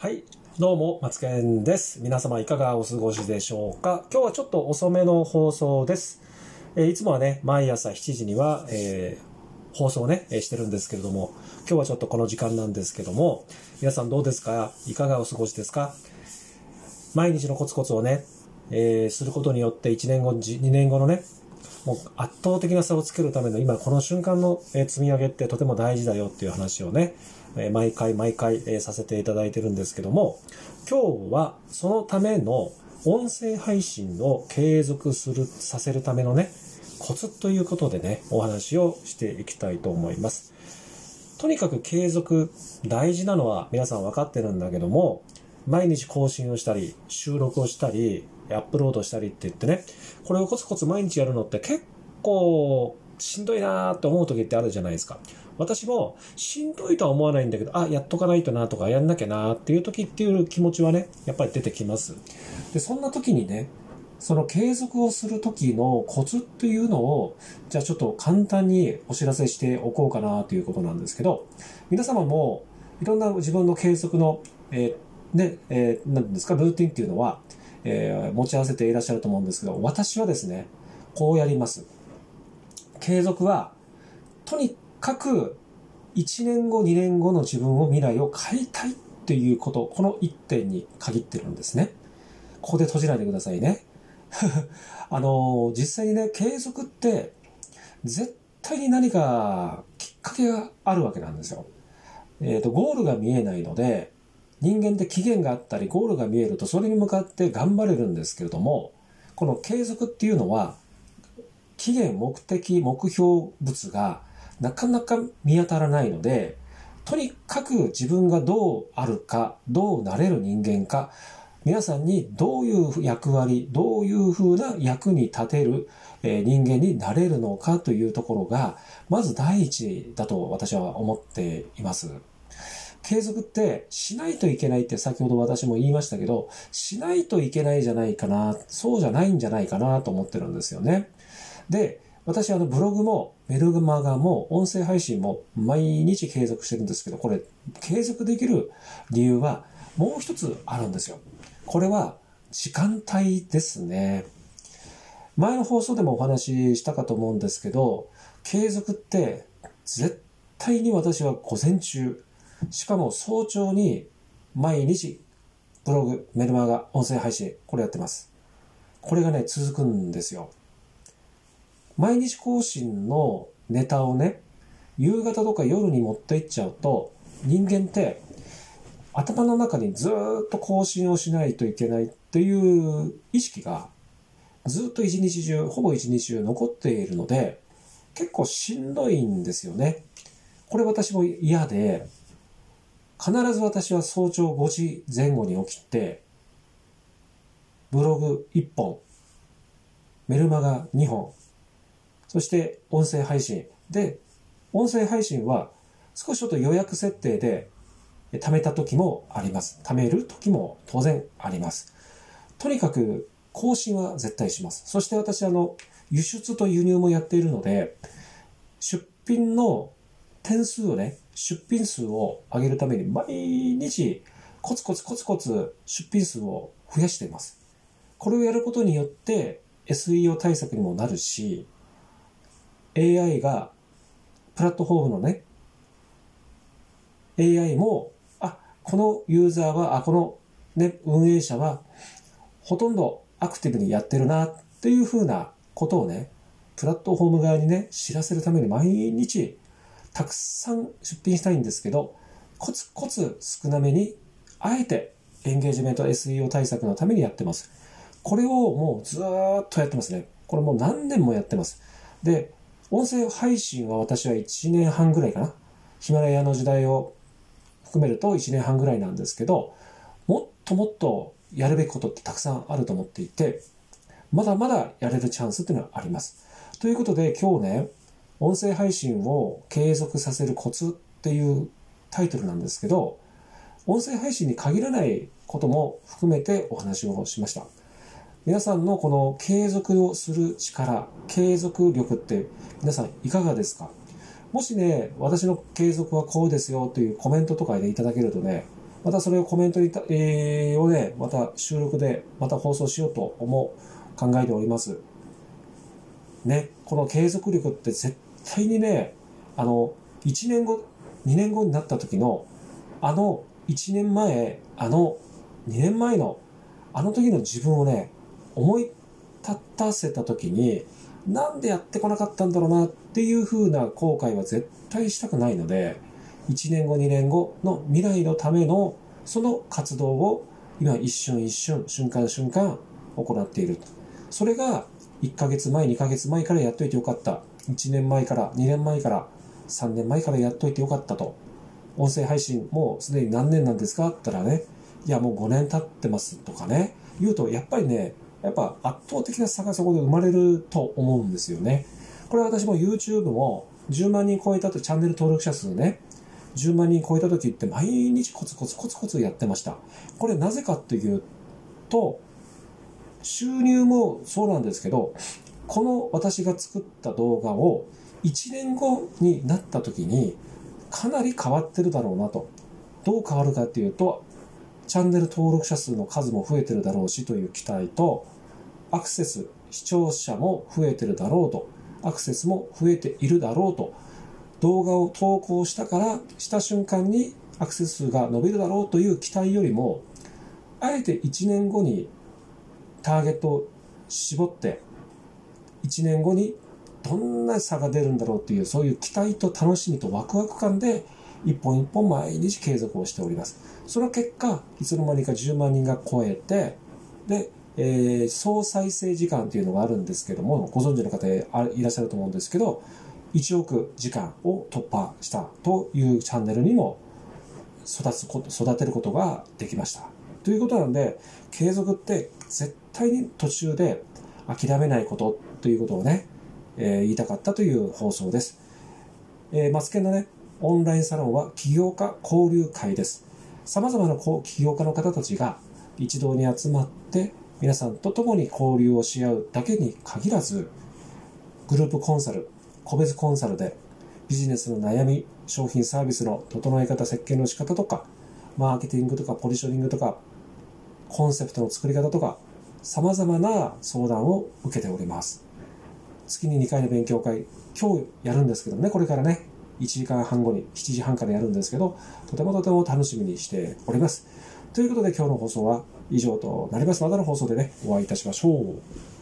はい。どうも、松健です。皆様いかがお過ごしでしょうか？今日はちょっと遅めの放送です。えーいつもはね、毎朝7時には、えー放送ね、えしてるんですけれども、今日はちょっとこの時間なんですけども、皆さんどうですか？いかがお過ごしですか？毎日のコツコツをね、えーすることによって1年後、2年後のね、もう圧倒的な差をつけるための今この瞬間の積み上げってとても大事だよっていう話をね、え毎回毎回えさせていただいてるんですけども、今日はそのための音声配信を継続する、させるためのね、コツということでね、お話をしていきたいと思います。とにかく継続大事なのは皆さん分かってるんだけども、毎日更新をしたり、収録をしたり、アップロードしたりって言ってね、これをコツコツ毎日やるのって結構しんどいなーって思う時ってあるじゃないですか。私もしんどいとは思わないんだけど、あ、やっとかないとなとかやんなきゃなっていう時っていう気持ちはね、やっぱり出てきます。で、そんな時にね、その継続をする時のコツっていうのを、じゃあちょっと簡単にお知らせしておこうかなということなんですけど、皆様もいろんな自分の継続の、えーね、えー、なんですか、ルーティンっていうのは、えー持ち合わせていらっしゃると思うんですけど、私はですね、こうやります。継続は、とにかく1年後、2年後の自分を未来を変えたいっていうこと、この一点に限ってるんですね。ここで閉じないでくださいね。あの、実際にね、継続って、絶対に何かきっかけがあるわけなんですよ。えっ、と、ゴールが見えないので、人間って期限があったり、ゴールが見えると、それに向かって頑張れるんですけれども、この継続っていうのは、期限、目的、目標物がなかなか見当たらないので、とにかく自分がどうあるか、どうなれる人間か、皆さんにどういう役割、どういう風な役に立てる、人間になれるのかというところが、まず第一だと私は思っています。継続ってしないといけないって先ほど私も言いましたけど、しないといけないじゃないかな、そうじゃないんじゃないかなと思ってるんですよね。で、私あのブログもメルマガも音声配信も毎日継続してるんですけど、これ継続できる理由はもう一つあるんですよ。これは時間帯ですね。前の放送でもお話ししたかと思うんですけど、継続って絶対に私は午前中、しかも早朝に毎日ブログ、メルマガ、音声配信、これやってます。これがね、続くんですよ。毎日更新のネタをね、夕方とか夜に持っていっちゃうと、人間って頭の中にずっと更新をしないといけないっていう意識がずっと一日中、ほぼ一日中残っているので、結構しんどいんですよね。これ私も嫌で、必ず私は早朝5時前後に起きて、ブログ1本、メルマガ2本、そして音声配信。で、音声配信は少しちょっと予約設定で貯めた時もあります。貯める時も当然あります。とにかく更新は絶対します。そして私あの、輸出と輸入もやっているので、出品の点数をね、出品数を上げるために毎日コツコツコツコツ出品数を増やしています。これをやることによって SEO 対策にもなるし、AI がプラットフォームのね、AI も、あ、このユーザーは、あ、このね、運営者は、ほとんどアクティブにやってるなっていうふうなことをね、プラットフォーム側にね、知らせるために毎日たくさん出品したいんですけど、コツコツ少なめに、あえてエンゲージメント SEO 対策のためにやってます。これをもうずーっとやってますね。これもう何年もやってます。で、音声配信は私は1年半ぐらいかな。ヒマラヤの時代を含めると1年半ぐらいなんですけど、もっともっとやるべきことってたくさんあると思っていて、まだまだやれるチャンスっていうのはあります。ということで今日ね、音声配信を継続させるコツっていうタイトルなんですけど、音声配信に限らないことも含めてお話をしました。皆さんのこの継続をする力、継続力って皆さんいかがですか？もしね、私の継続はこうですよというコメントとかでいただけるとね、またそれをコメントにた、えー、をね、また収録でまた放送しようと思う、考えております。ね、この継続力って絶対にね、あの、1年後、2年後になった時の、あの1年前、あの2年前の、あの時の自分をね、思い立たせた時に、なんでやってこなかったんだろうなっていう風な後悔は絶対したくないので、1年後、2年後の未来のためのその活動を今一瞬一瞬、瞬間瞬間行っている。それが1ヶ月前、2ヶ月前からやっといてよかった。1年前から、2年前から、3年前からやっといてよかったと。音声配信もうすでに何年なんですか？って言ったらね、いやもう5年経ってますとかね、言うとやっぱりね、やっぱ圧倒的な差がそこで生まれると思うんですよね。これ私も YouTube も10万人超えたとチャンネル登録者数ね、10万人超えた時って毎日コツコツコツコツやってました。これなぜかっていうと、収入もそうなんですけど、この私が作った動画を1年後になった時にかなり変わってるだろうなと。どう変わるかっていうと、チャンネル登録者数の数も増えてるだろうしという期待と、アクセス、視聴者も増えてるだろうと、アクセスも増えているだろうと、動画を投稿したから、した瞬間にアクセス数が伸びるだろうという期待よりも、あえて1年後にターゲットを絞って、1年後にどんな差が出るんだろうっていう、そういう期待と楽しみとワクワク感で、一本一本毎日継続をしております。その結果、いつの間にか10万人が超えて、で、えー、総再生時間というのがあるんですけども、ご存知の方いらっしゃると思うんですけど、1億時間を突破したというチャンネルにも育つこと、育てることができました。ということなんで、継続って絶対に途中で諦めないことということをね、えー、言いたかったという放送です。えー、マツケンのね、オンラインサロンは起業家交流会です。様々な起業家の方たちが一堂に集まって皆さんと共に交流をし合うだけに限らず、グループコンサル、個別コンサルでビジネスの悩み、商品サービスの整え方、設計の仕方とか、マーケティングとかポジショニングとか、コンセプトの作り方とか、様々な相談を受けております。月に2回の勉強会、今日やるんですけどね、これからね、1時間半後に7時半からやるんですけど、とてもとても楽しみにしております。ということで今日の放送は以上となります。またの放送でね、お会いいたしましょう。